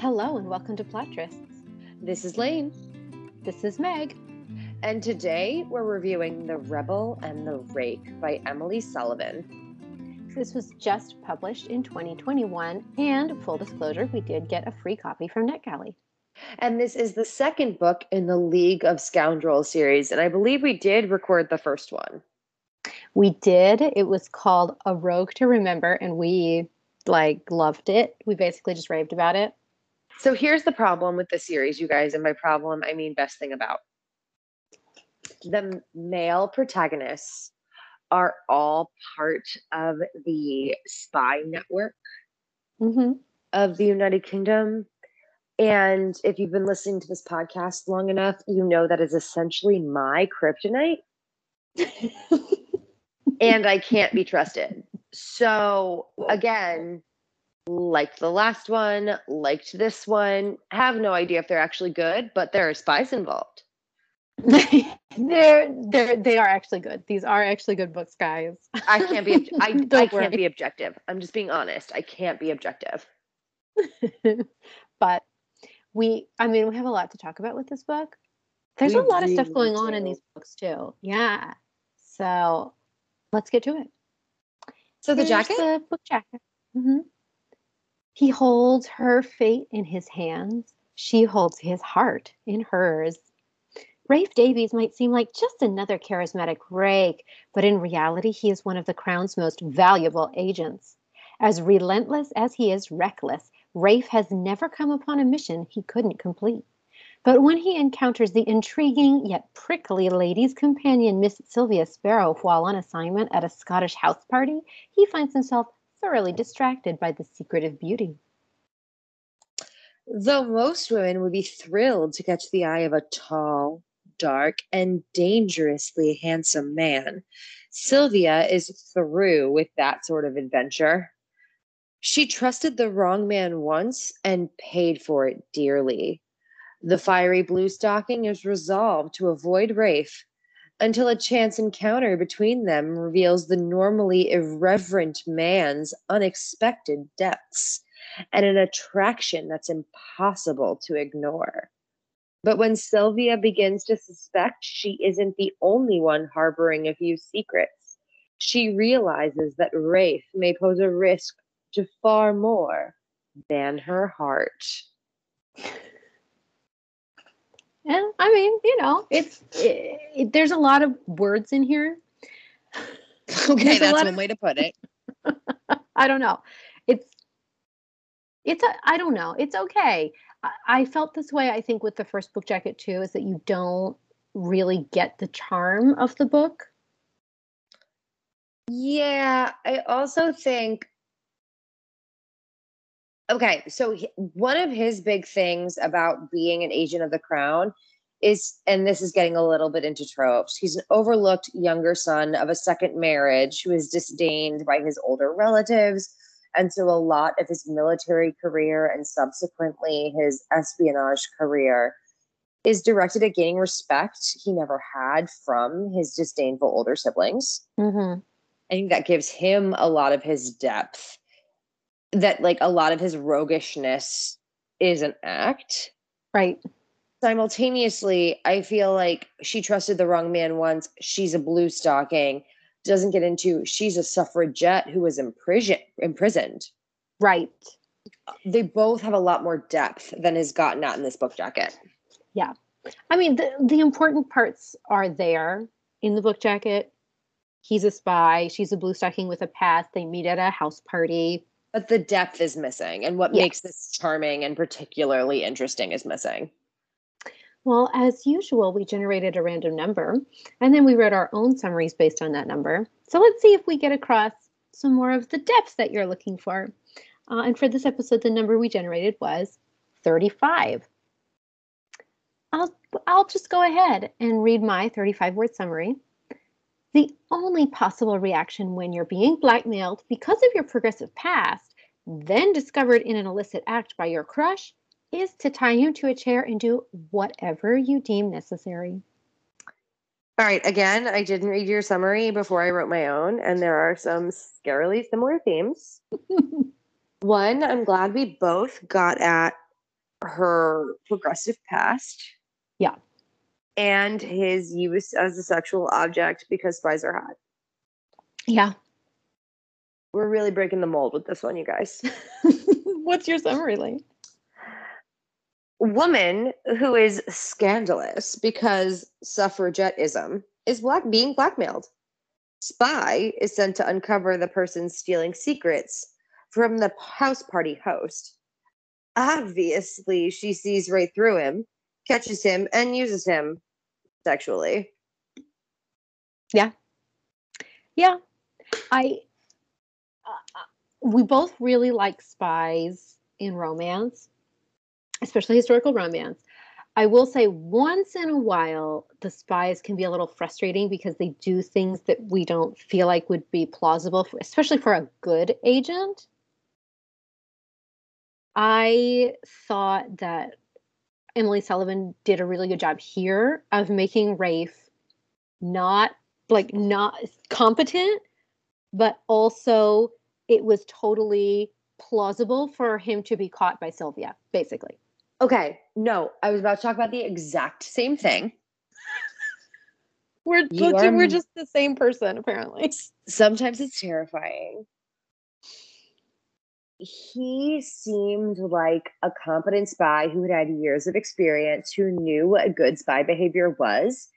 Hello and welcome to Plot Trysts. This is Lane, This is Meg. and today we're reviewing The Rebel and the Rake by Emily Sullivan. This was just published in 2021, and full disclosure, we did get a free copy from NetGalley. And this is the second book in the League of Scoundrels series, and I believe we did record the first one. We did. It was called A Rogue to Remember, and we like loved it. We basically just raved about it. So here's the problem with the series, you guys, and by problem, I mean best thing about. The male protagonists are all part of the spy network hmm of the United Kingdom. And if you've been listening to this podcast long enough, you know that is essentially my kryptonite. and I can't be trusted. So, again, like the last one, liked this one, have no idea if they're actually good, but there are spies involved. they're they're they are actually good. These are actually good books, guys. I can't be I, I can't be objective. I'm just being honest. I can't be objective. but we i mean we have a lot to talk about with this book there's We a lot of stuff going on in these books too yeah so let's get to it So the Here's jacket? the book jacket Mhm. He holds her fate in his hands. She holds his heart in hers. Rafe davies might seem like just another charismatic rake but in reality he is one of the crown's most valuable agents. As relentless as he is reckless Rafe has never come upon a mission he couldn't complete. But when he encounters the intriguing yet prickly lady's companion, Miss Sylvia Sparrow, while on assignment at a Scottish house party, he finds himself thoroughly distracted by the secretive beauty. Though most women would be thrilled to catch the eye of a tall, dark, and dangerously handsome man, Sylvia is through with that sort of adventure. She trusted the wrong man once and paid for it dearly. The fiery blue stocking is resolved to avoid Rafe until a chance encounter between them reveals the normally irreverent man's unexpected depths and an attraction that's impossible to ignore. But when Sylvia begins to suspect she isn't the only one harboring a few secrets, she realizes that Rafe may pose a risk to far more than her heart. And I mean, you know, it's it, it- there's a lot of words in here. Okay, that's one of- way to put it. I don't know. It's it's a, I don't know. It's okay. I, I felt this way. I think with the first book jacket too, is that you don't really get the charm of the book. Yeah, I also think. Okay, so he- one of his big things about being an agent of the crown is, and this is getting a little bit into tropes, he's an overlooked younger son of a second marriage who is disdained by his older relatives. And so a lot of his military career and subsequently his espionage career is directed at gaining respect he never had from his disdainful older siblings. Mm-hmm. I think that gives him a lot of his depth. That like a lot of his roguishness is an act. Right. Simultaneously, I feel like she trusted the wrong man once. She's a blue stocking. Doesn't get into she's a suffragette who was imprisoned imprisoned. Right. They both have a lot more depth than is gotten out in this book jacket. Yeah. I mean, the the important parts are there in the book jacket. He's a spy. She's a blue stocking with a past. They meet at a house party. But the depth is missing, and what Yes. makes this charming and particularly interesting is missing. Well, as usual, we generated a random number and then we wrote our own summaries based on that number. So let's see if we get across some more of the depth that you're looking for. Uh, and for this episode, the number we generated was 35. I'll, I'll just go ahead and read my 35 word summary. The only possible reaction when you're being blackmailed because of your progressive past, then discovered in an illicit act by your crush, is to tie him to a chair and do whatever you deem necessary. All right. Again, I didn't read your summary before I wrote my own, and there are some scarily similar themes. One, I'm glad we both got at her progressive past. Yeah. And his use as a sexual object because spies are hot. Yeah. We're really breaking the mold with this one, you guys. What's your summary, Lane? Woman who is scandalous because suffragettism is black being blackmailed. Spy is sent to uncover the person stealing secrets from the house party host. Obviously, she sees right through him, catches him, and uses him sexually. Yeah. Yeah. I uh, we both really like spies in romance, especially historical romance. I will say once in a while, the spies can be a little frustrating because they do things that we don't feel like would be plausible, for, especially for a good agent. I thought that Emily Sullivan did a really good job here of making Rafe not like not competent, but also it was totally plausible for him to be caught by Sylvia, basically. Okay, no, I was about to talk about the exact same thing. we're You we're are- just the same person, apparently. Sometimes it's terrifying. He seemed like a competent spy who had had years of experience, who knew what good spy behavior was.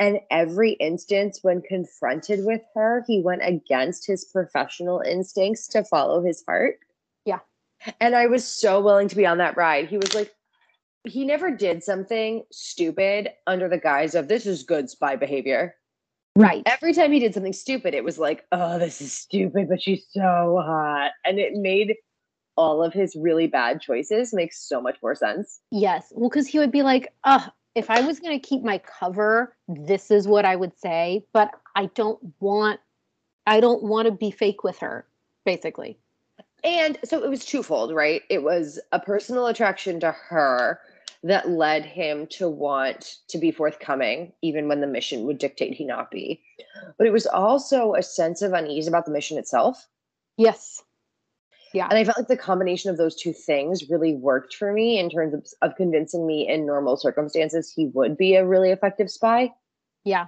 And every instance, when confronted with her, he went against his professional instincts to follow his heart. Yeah. And I was so willing to be on that ride. He was like, he never did something stupid under the guise of this is good spy behavior Right. every time he did something stupid, it was like, oh, this is stupid, but she's so hot. And it made all of his really bad choices makes so much more sense. Yes. Well, because he would be like, uh, if I was going to keep my cover, this is what I would say, but I don't want, I don't want to be fake with her, basically. And so it was twofold, right? It was a personal attraction to her that led him to want to be forthcoming, even when the mission would dictate he not be. But it was also a sense of unease about the mission itself. Yes. And I felt like the combination of those two things really worked for me in terms of, of convincing me in normal circumstances he would be a really effective spy. Yeah.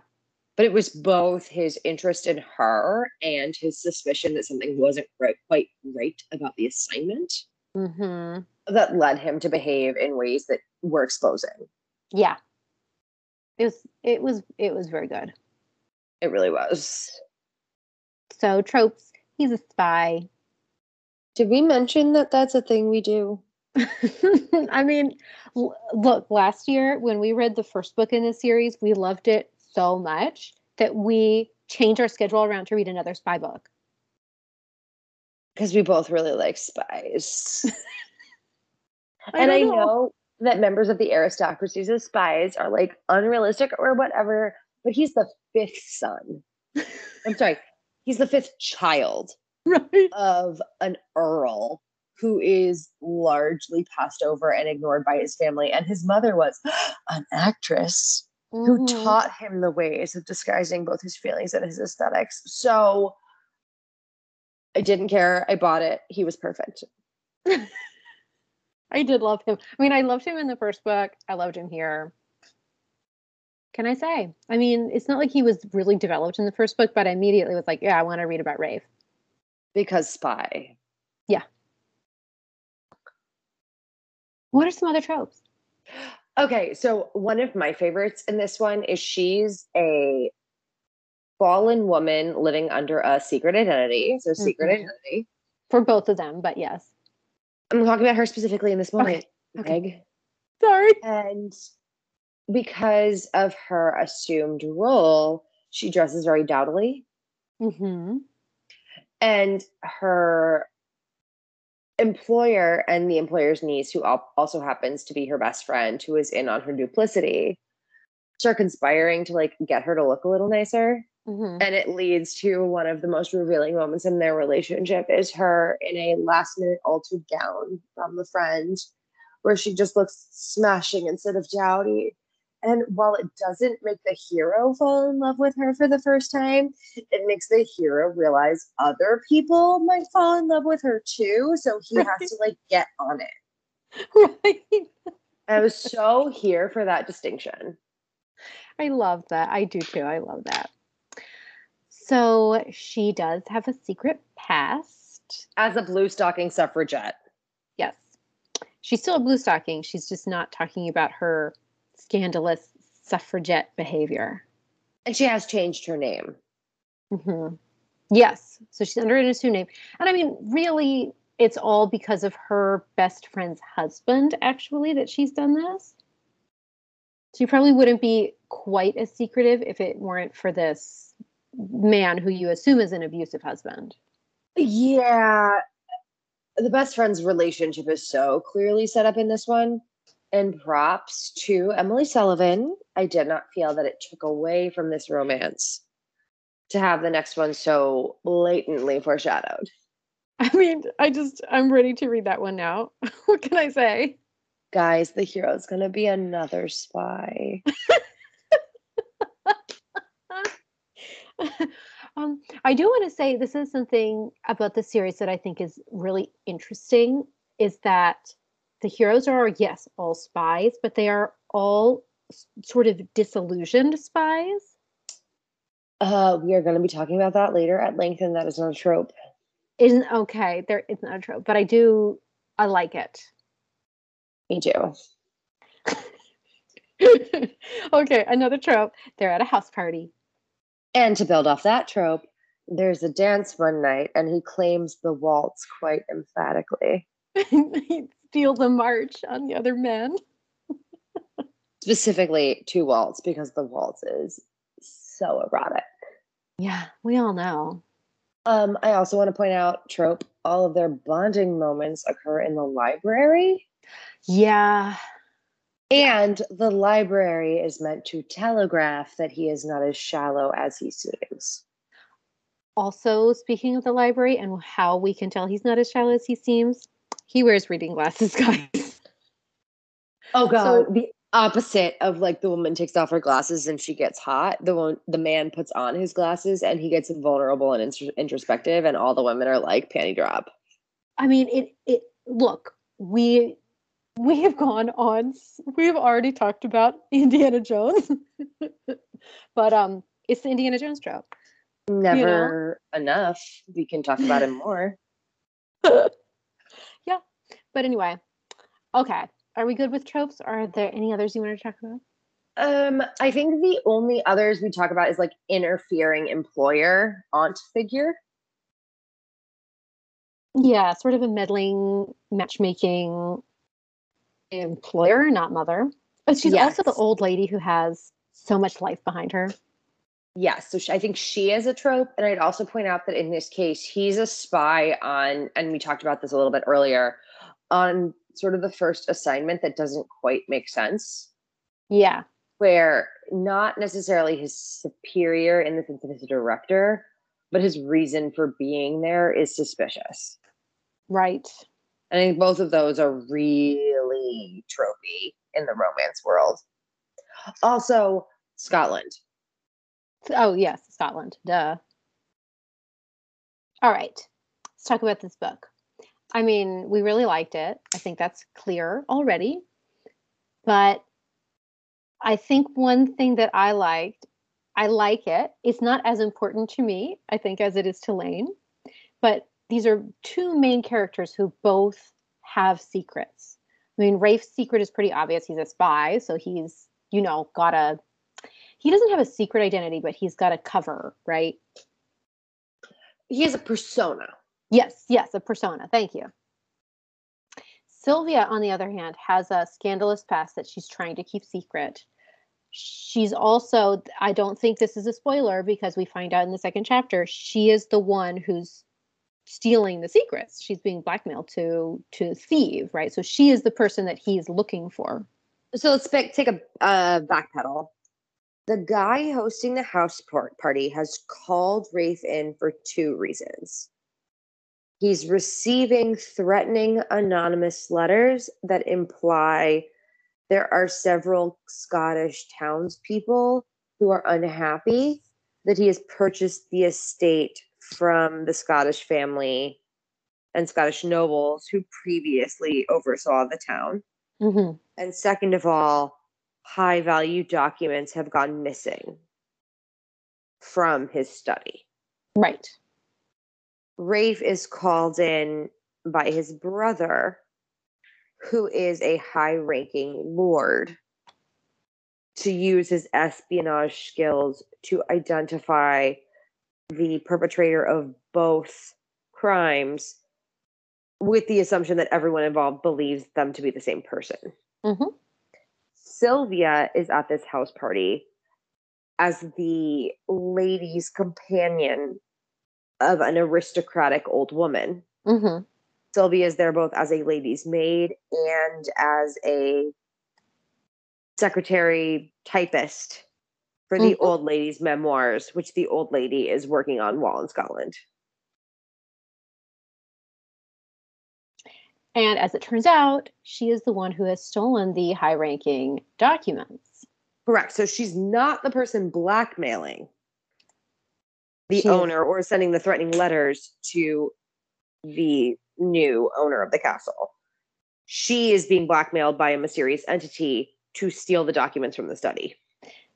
But it was both his interest in her and his suspicion that something wasn't right, quite right about the assignment Mm-hmm. that led him to behave in ways that were exposing. Yeah. It was, it was, it was very good. It really was. So tropes, he's a spy. Did we mention that that's a thing we do? I mean, l- look, last year when we read the first book in the series, we loved it so much that we changed our schedule around to read another spy book. Because we both really like spies. I and I know. know that members of the aristocracies as spies are like unrealistic or whatever, but he's the fifth son. I'm sorry, he's the fifth child Right. of an earl who is largely passed over and ignored by his family. And his mother was an actress who Mhm. taught him the ways of disguising both his feelings and his aesthetics. So I didn't care. I bought it. He was perfect. I did love him. I mean, I loved him in the first book. I loved him here. Can I say? I mean, it's not like he was really developed in the first book, but I immediately was like, yeah, I want to read about Rafe. Because spy. Yeah. What are some other tropes? Okay, so one of my favorites in this one is she's a fallen woman living under a secret identity. So secret Mhm. identity. For both of them, but yes. I'm talking about her specifically in this moment. okay. Meg. Sorry. And because of her assumed role, she dresses very dowdily. Mm-hmm. And her employer and the employer's niece, who also happens to be her best friend, who is in on her duplicity, start conspiring to like get her to look a little nicer. Mm-hmm. and it leads to one of the most revealing moments in their relationship is her in a last minute altered gown from the friend where she just looks smashing instead of dowdy and while it doesn't make the hero fall in love with her for the first time it makes the hero realize other people might fall in love with her too so he has to like get on it right. I was so here for that distinction. I love that. I do too. I love that. So she does have a secret past. As a blue stocking suffragette. Yes. She's still a blue stocking. She's just not talking about her scandalous suffragette behavior. And she has changed her name. Mm-hmm. Yes. So she's under an assumed name. And I mean, really, it's all because of her best friend's husband, actually, that she's done this. She probably wouldn't be quite as secretive if it weren't for this man who you assume is an abusive husband. Yeah. The best friend's relationship is so clearly set up in this one. And props to Emily Sullivan. I did not feel that it took away from this romance to have the next one so blatantly foreshadowed. I mean, I just, I'm ready to read that one now. what can I say? Guys, the hero is going to be another spy. um, I do want to say this is something about the series that I think is really interesting is that the heroes are, yes, all spies, but they are all sort of disillusioned spies. Uh, we are going to be talking about that later at length, and that is not a trope. Isn't okay. There, it's not a trope, but I do. I like it. Me too. okay, another trope. They're at a house party. And to build off that trope, there's a dance one night, and he claims the waltz quite emphatically. he steals the march on the other men. Specifically to waltz because the waltz is so erotic. Yeah, we all know. Um, I also want to point out trope. All of their bonding moments occur in the library. Yeah. And the library is meant to telegraph that he is not as shallow as he seems. Also, speaking of the library and how we can tell he's not as shallow as he seems, he wears reading glasses, guys. Oh god, so, the opposite of like the woman takes off her glasses and she gets hot. The one, the man puts on his glasses and he gets vulnerable and introspective, and all the women are like panty drop. I mean, it. It look, we we have gone on. We have already talked about Indiana Jones, but um, it's the Indiana Jones trope. Never you know? enough. We can talk about him more. Yeah, but anyway, okay. Are we good with tropes? Or are there any others you want to talk about? Um, I think the only others we talk about is like interfering employer aunt figure. Yeah, sort of a meddling matchmaking employer, not mother. But she's yes. also the old lady who has so much life behind her. Yes, so she, I think she is a trope, and I'd also point out that in this case, he's a spy on, and we talked about this a little bit earlier, on sort of the first assignment that doesn't quite make sense. Yeah, where not necessarily his superior in the sense of his director, but his reason for being there is suspicious. Right. I think both of those are really tropey in the romance world. Also, Scotland. Oh, yes, Scotland. Duh. All right. Let's talk about this book. I mean, we really liked it. I think that's clear already. But I think one thing that I liked, I like it. It's not as important to me, I think, as it is to Lane. But these are two main characters who both have secrets. I mean, Rafe's secret is pretty obvious. He's a spy, so he's, you know, got a he doesn't have a secret identity, but he's got a cover, right? He has a persona. Yes, yes, a persona. Thank you. Sylvia, on the other hand, has a scandalous past that she's trying to keep secret. She's also, I don't think this is a spoiler because we find out in the second chapter, she is the one who's stealing the secrets. She's being blackmailed to to thieve, right? So she is the person that he's looking for. So let's take a uh, backpedal. The guy hosting the house party has called Rafe in for two reasons. He's receiving threatening anonymous letters that imply there are several Scottish townspeople who are unhappy that he has purchased the estate from the Scottish family and Scottish nobles who previously oversaw the town. hmm And second of all, high value documents have gone missing from his study. Right. Rafe is called in by his brother, who is a high ranking lord, to use his espionage skills to identify the perpetrator of both crimes with the assumption that everyone involved believes them to be the same person. hmm Sylvia is at this house party as the lady's companion of an aristocratic old woman. hmm Sylvia is there both as a lady's maid and as a secretary typist for the Mhm. old lady's memoirs, which the old lady is working on while in Scotland. And as it turns out, she is the one who has stolen the high ranking documents. Correct. So she's not the person blackmailing the is- owner or sending the threatening letters to the new owner of the castle. She is being blackmailed by a mysterious entity to steal the documents from the study.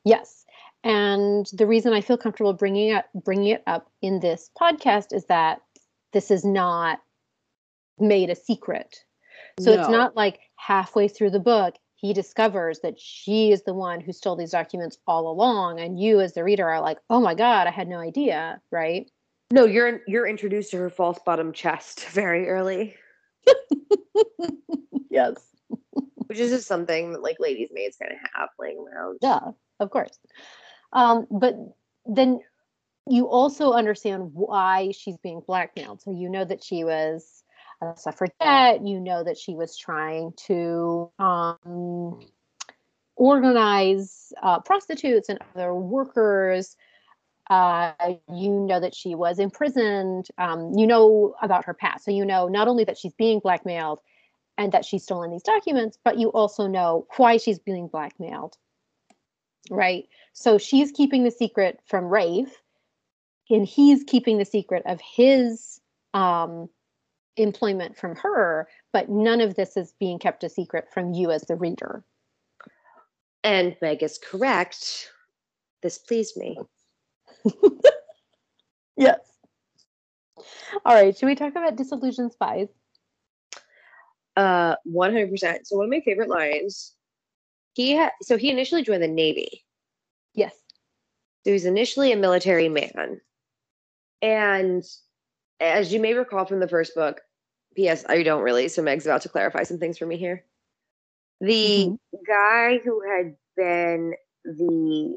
Yes. And the reason I feel comfortable bringing it bringing it up in this podcast is that this is not made a secret. So it's not like halfway through the book he discovers that she is the one who stole these documents all along and you as the reader are like, "Oh my god, I had no idea," right? No, you're you're introduced to her false bottom chest very early, yes. which is just something that like ladies' maids kind of have laying around. Yeah, of course. Um, but then you also understand why she's being blackmailed. So you know that she was a suffragette. You know that she was trying to um, organize uh, prostitutes and other workers. Uh, you know that she was imprisoned. Um, you know about her past. So you know not only that she's being blackmailed and that she's stolen these documents, but you also know why she's being blackmailed right? So she's keeping the secret from Rafe, and he's keeping the secret of his um, employment from her, but none of this is being kept a secret from you as the reader. And Meg is correct. This pleased me. Yes. All right, should we talk about disillusioned spies? Uh, one hundred percent. So one of my favorite lines. He ha- so he initially joined the navy. Yes. So he's initially a military man, and as you may recall from the first book, P.S. I don't really. So Meg's about to clarify some things for me here. The guy who had been the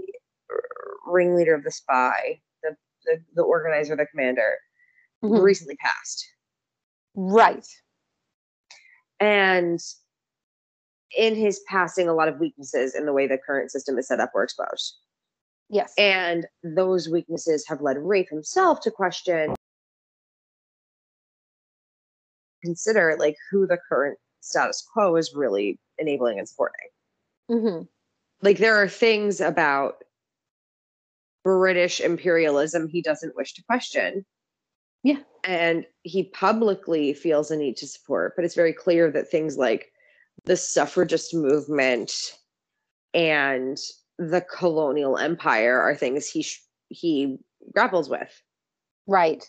ringleader of the spy, the the, the organizer, the commander, Mhm. recently passed. Right. And in his passing, a lot of weaknesses in the way the current system is set up were exposed. Yes. And those weaknesses have led Rafe himself to question, consider like who the current status quo is really enabling and supporting. hmm Like there are things about British imperialism he doesn't wish to question. Yeah. And he publicly feels a need to support, but it's very clear that things like the suffragist movement and the colonial empire are things he sh- he grapples with Right.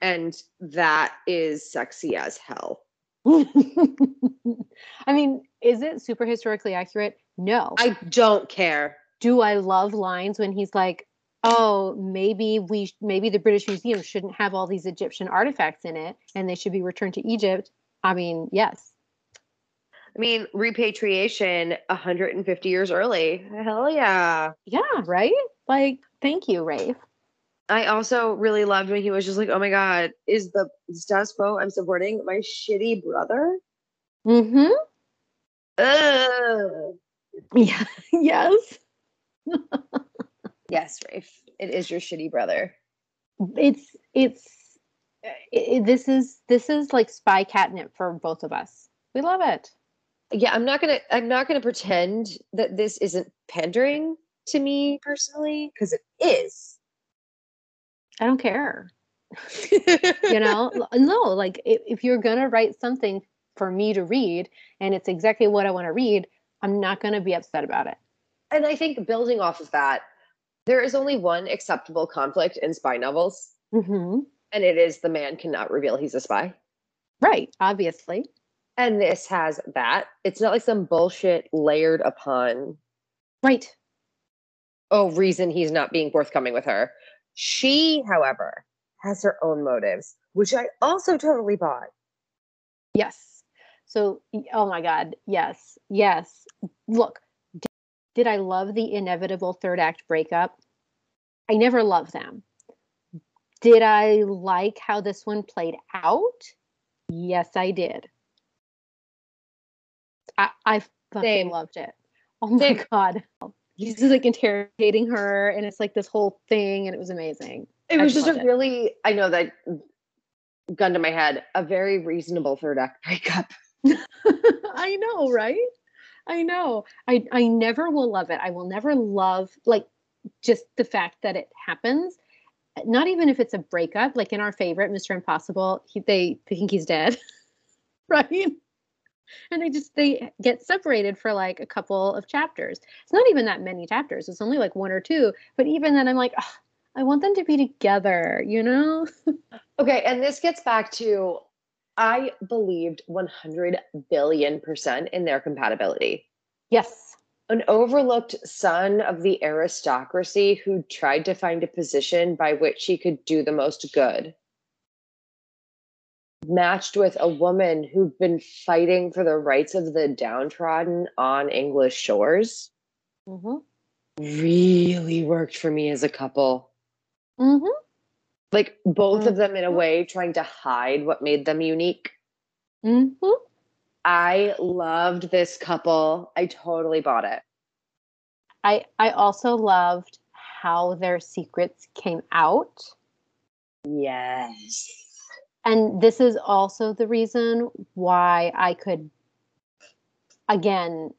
And that is sexy as hell I mean, is it super historically accurate? No. i don't care do I love lines when he's like, "Oh, maybe we, maybe the British Museum shouldn't have all these Egyptian artifacts in it, and they should be returned to Egypt." I mean, yes, i mean repatriation 150 years early hell yeah yeah, right. Like, thank you, Rafe. I also really loved when he was just like, "Oh my god, is the status quo I'm supporting my shitty brother?" Mm-hmm. Ugh. Yeah. yes. Yes, Rafe, it is your shitty brother. It's it's it, this is this is like spy catnip for both of us. We love it. Yeah, I'm not gonna. I'm not gonna pretend that this isn't pandering to me personally because it is. I don't care. you know? No like if, if you're gonna write something for me to read and it's exactly what i want to read i'm not gonna be upset about it. And i think building off of that there is only one acceptable conflict in spy novels. Mm-hmm. and it is the man cannot reveal he's a spy. Right obviously. And this has that. It's not like some bullshit layered upon right. oh reason he's not being forthcoming with her she however has her own motives, which I also totally bought. Yes. So, oh my God. Yes. Yes. Look, did, did I love the inevitable third act breakup? I never loved them. Did I like how this one played out? Yes, I did. I, I fucking Same. loved it. Oh my Same. God. He's just like interrogating her, and it's like this whole thing, and it was amazing. It was just a it. really, I know that gun to my head, a very reasonable third act breakup. I know, right? I know. I I never will love it. I will never love like just the fact that it happens. Not even if it's a breakup, like in our favorite, Mr. Impossible, he, they think he's dead, right? And they just they get separated for like a couple of chapters. It's not even that many chapters. It's only like one or two. But even then, I'm like, oh, I want them to be together, you know? okay, and this gets back to I believed 100 billion percent in their compatibility. Yes. An overlooked son of the aristocracy who tried to find a position by which he could do the most good. Matched with a woman who'd been fighting for the rights of the downtrodden on English shores. Mm-hmm. Really worked for me as a couple. Mm-hmm. Like both mm-hmm. of them in a way trying to hide what made them unique. Mm-hmm. I loved this couple. I totally bought it. I I also loved how their secrets came out. Yes. And this is also the reason why I could again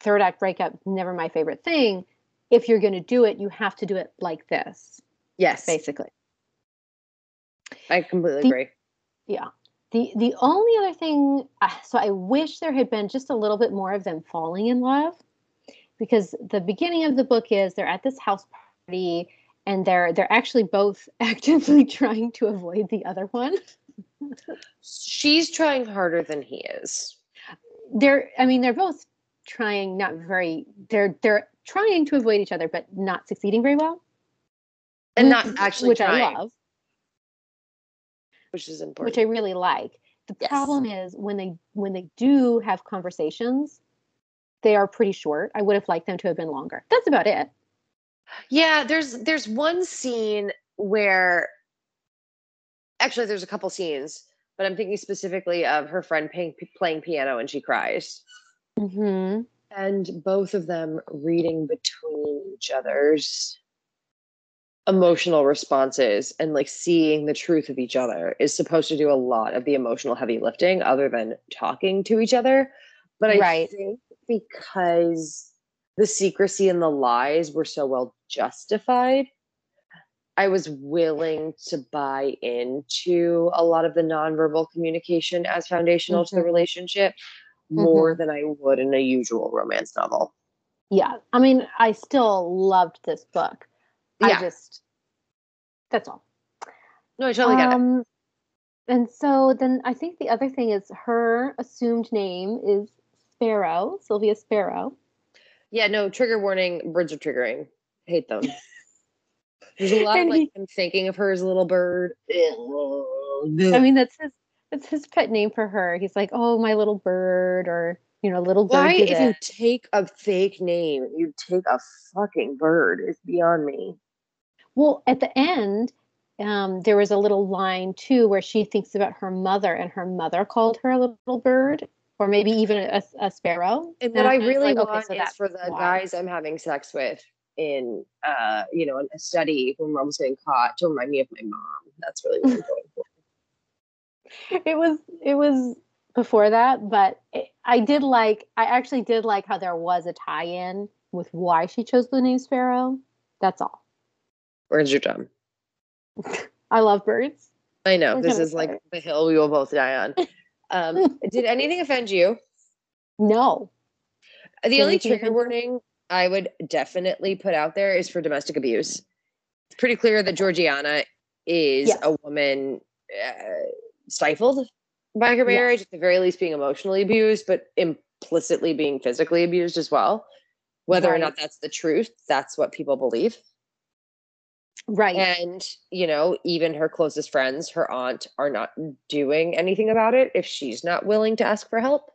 third act breakup never my favorite thing. If you're going to do it, you have to do it like this. Yes. Basically. I completely the, agree. Yeah. The the only other thing uh, so I wish there had been just a little bit more of them falling in love because the beginning of the book is they're at this house party and they're they're actually both actively trying to avoid the other one. She's trying harder than he is. They're I mean they're both trying not very they're they're trying to avoid each other but not succeeding very well and not actually which trying. I love, which is important. Which I really like. The yes. problem is when they when they do have conversations, they are pretty short. I would have liked them to have been longer. That's about it. Yeah, there's there's one scene where actually there's a couple scenes, but I'm thinking specifically of her friend playing, playing piano and she cries. Mm-hmm. And both of them reading between each other's emotional responses and like seeing the truth of each other is supposed to do a lot of the emotional heavy lifting other than talking to each other but i right. think because the secrecy and the lies were so well justified i was willing to buy into a lot of the nonverbal communication as foundational mm-hmm. to the mm-hmm. relationship more mm-hmm. than i would in a usual romance novel yeah i mean i still loved this book yeah. I just that's all. No, I totally get um, it. And so then I think the other thing is her assumed name is Sparrow, Sylvia Sparrow. Yeah, no, trigger warning, birds are triggering. hate them. There's a lot and of like he, thinking of her as a little bird. I mean, that's his that's his pet name for her. He's like, oh, my little bird, or you know, little bird. Why, if it. you take a fake name, you take a fucking bird? It's beyond me. Well, at the end, um, there was a little line too where she thinks about her mother, and her mother called her a little bird, or maybe even a, a sparrow. And what and I really like, want okay, so is for the guys I'm having sex with in, uh, you know, in a study when mom's getting caught to remind me of my mom. That's really what I'm going for. It was it was before that, but it, I did like I actually did like how there was a tie-in with why she chose the name Sparrow. That's all. Where's your drum? I love birds. I know We're this is like the hill we will both die on. Um, did anything offend you? No. The Did only trigger warning I would definitely put out there is for domestic abuse. It's pretty clear that Georgiana is Yes. a woman uh, stifled by her Yes. marriage, at the very least being emotionally abused, but implicitly being physically abused as well. Whether or not that's the truth, that's what people believe. Right. And, you know, even her closest friends, her aunt, are not doing anything about it if she's not willing to ask for help.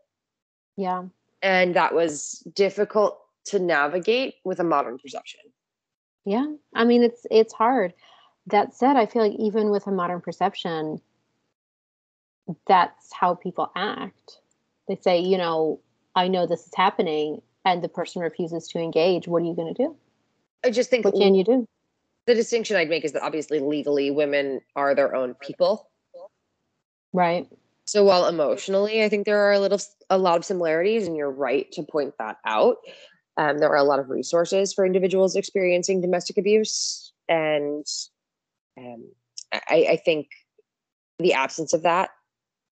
yeah. And that was difficult to navigate with a modern perception. Yeah. I mean it's it's hard. That said, I feel like even with a modern perception, that's how people act. They say, you know, I know this is happening and the person refuses to engage. What are you going to do? I just think What can you do? The distinction I'd make is that obviously legally women are their own people. Right. So while emotionally, I think there are a little, a lot of similarities, and you're right to point that out. Um, there are a lot of resources for individuals experiencing domestic abuse, and um, I, I think the absence of that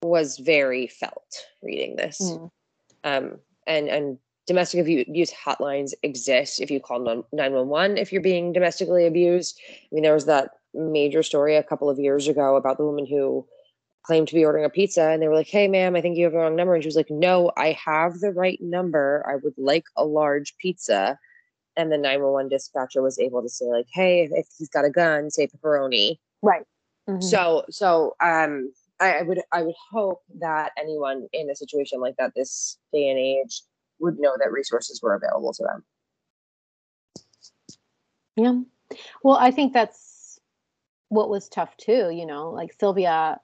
was very felt reading this. Mm. Um, and and domestic abuse hotlines exist if you call nine one one if you're being domestically abused. I mean, there was that major story a couple of years ago about the woman who claimed to be ordering a pizza and they were like, Hey ma'am, I think you have the wrong number. And she was like, No, I have the right number. I would like a large pizza. And the 911 dispatcher was able to say, like, hey, if, he's got a gun, say pepperoni. Right. Mhm. So so um I, I would I would hope that anyone in a situation like that this day and age would know that resources were available to them. Yeah. Well, I think that's what was tough too, you know, like Sylvia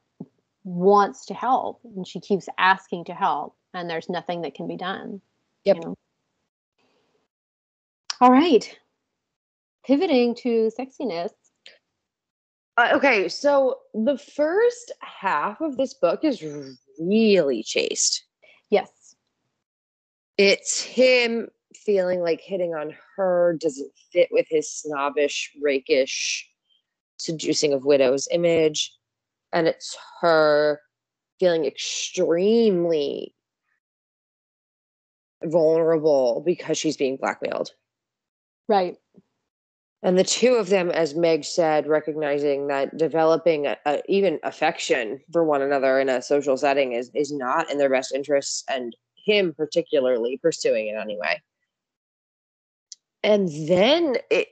wants to help and she keeps asking to help and there's nothing that can be done. Yep. You know? All right. Pivoting to sexiness. Uh, okay, so the first half of this book is really chaste. Yes. It's him feeling like hitting on her doesn't fit with his snobbish, rakish, seducing of widows image. And it's her feeling extremely vulnerable because she's being blackmailed. Right. And the two of them, as Meg said, recognizing that developing a, a, even affection for one another in a social setting is is not in their best interests, and him particularly pursuing it anyway. And then it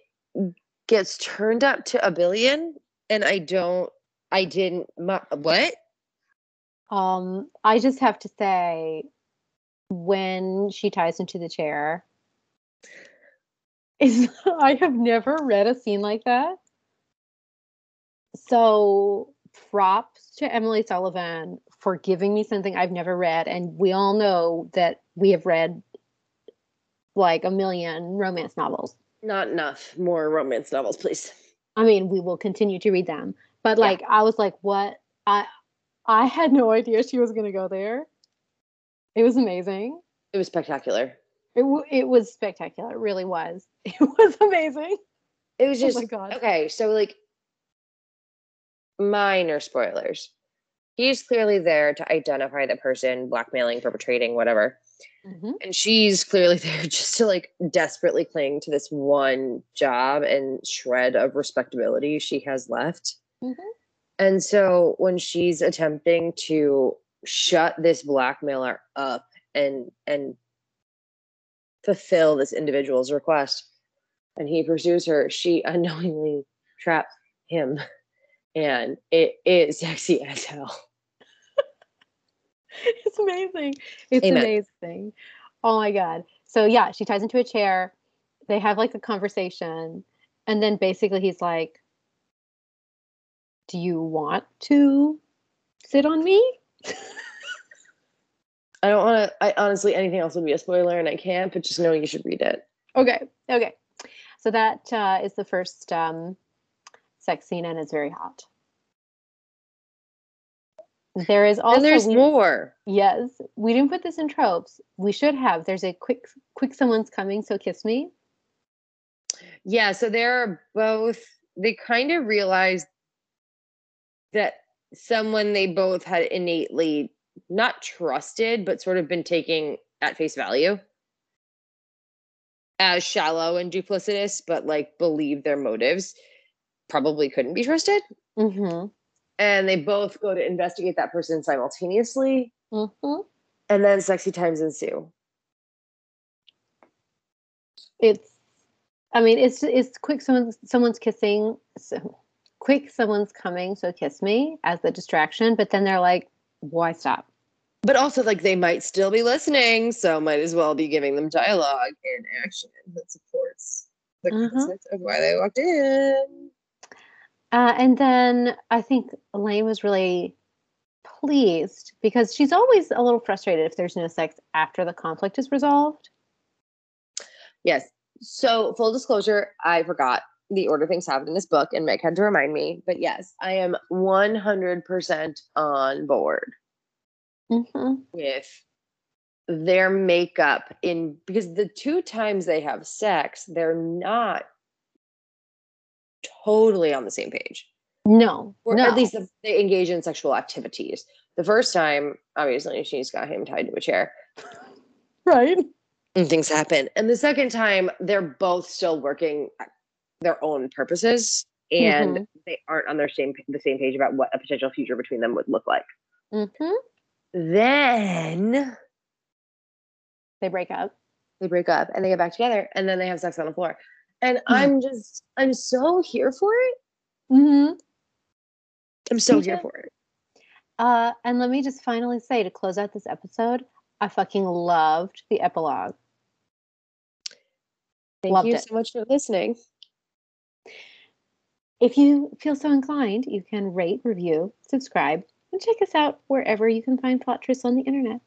gets turned up to a billion, and I don't, I didn't, mu- what? Um, I just have to say when she ties into the chair is I have never read a scene like that. So props to Emily Sullivan for giving me something I've never read. And we all know that we have read like a million romance novels. Not enough more romance novels, please. I mean, we will continue to read them. But Yeah. like I was like, what? I I had no idea she was gonna go there. It was amazing. It was spectacular. It w- it was spectacular. It really was. It was amazing. It was Oh just my God. okay. So like minor spoilers. He's clearly there to identify the person blackmailing, perpetrating, whatever. Mhm. And she's clearly there just to like desperately cling to this one job and shred of respectability she has left. Mhm. And so when she's attempting to shut this blackmailer up and and fulfill this individual's request and he pursues her, she unknowingly traps him. And it is sexy as hell. It's amazing. It's Amen. amazing. Oh my god. So yeah, she ties into a chair. They have like a conversation, and then basically he's like, "Do you want to sit on me?" I don't want to. I honestly, anything else would be a spoiler, and I can't. But just know you should read it. Okay. Okay. So that uh, is the first um, sex scene, and it's very hot. There is also and there's we- more. Yes, we didn't put this in tropes. We should have. There's a quick, quick. Someone's coming, so kiss me. Yeah. So they're both. They kind of realized that someone they both had innately not trusted, but sort of been taking at face value as shallow and duplicitous, but like believe their motives probably couldn't be trusted. Mm-hmm. And they both go to investigate that person simultaneously. Mm-hmm. And then sexy times ensue. It's, I mean, it's it's quick. Someone's someone's kissing. So, quick, someone's coming. So kiss me as the distraction. But then they're like, why stop? But also, like, they might still be listening. So might as well be giving them dialogue and action that supports the Mhm. concept of why they walked in. Uh, and then I think Elaine was really pleased because she's always a little frustrated if there's no sex after the conflict is resolved. Yes. So, full disclosure, I forgot the order things happened in this book, and Meg had to remind me. But yes, I am 100% on board Mm-hmm. with their makeup in because the two times they have sex, they're not totally on the same page. No, Or no. at least they engage in sexual activities. The first time, obviously, she's got him tied to a chair. right. and things happen. And the second time, they're both still working their own purposes, and Mhm. they aren't on their same the same page about what a potential future between them would look like. Mm-hmm. Then They break up. they break up and they get back together, and then they have sex on the floor. And Hmm. I'm just, I'm so here for it. Mm-hmm. I'm so here for it. Uh, and let me just finally say to close out this episode, I fucking loved the epilogue. Thank Loved you it. so much for listening. If you feel so inclined, you can rate, review, subscribe, and check us out wherever you can find plot twists on the internet.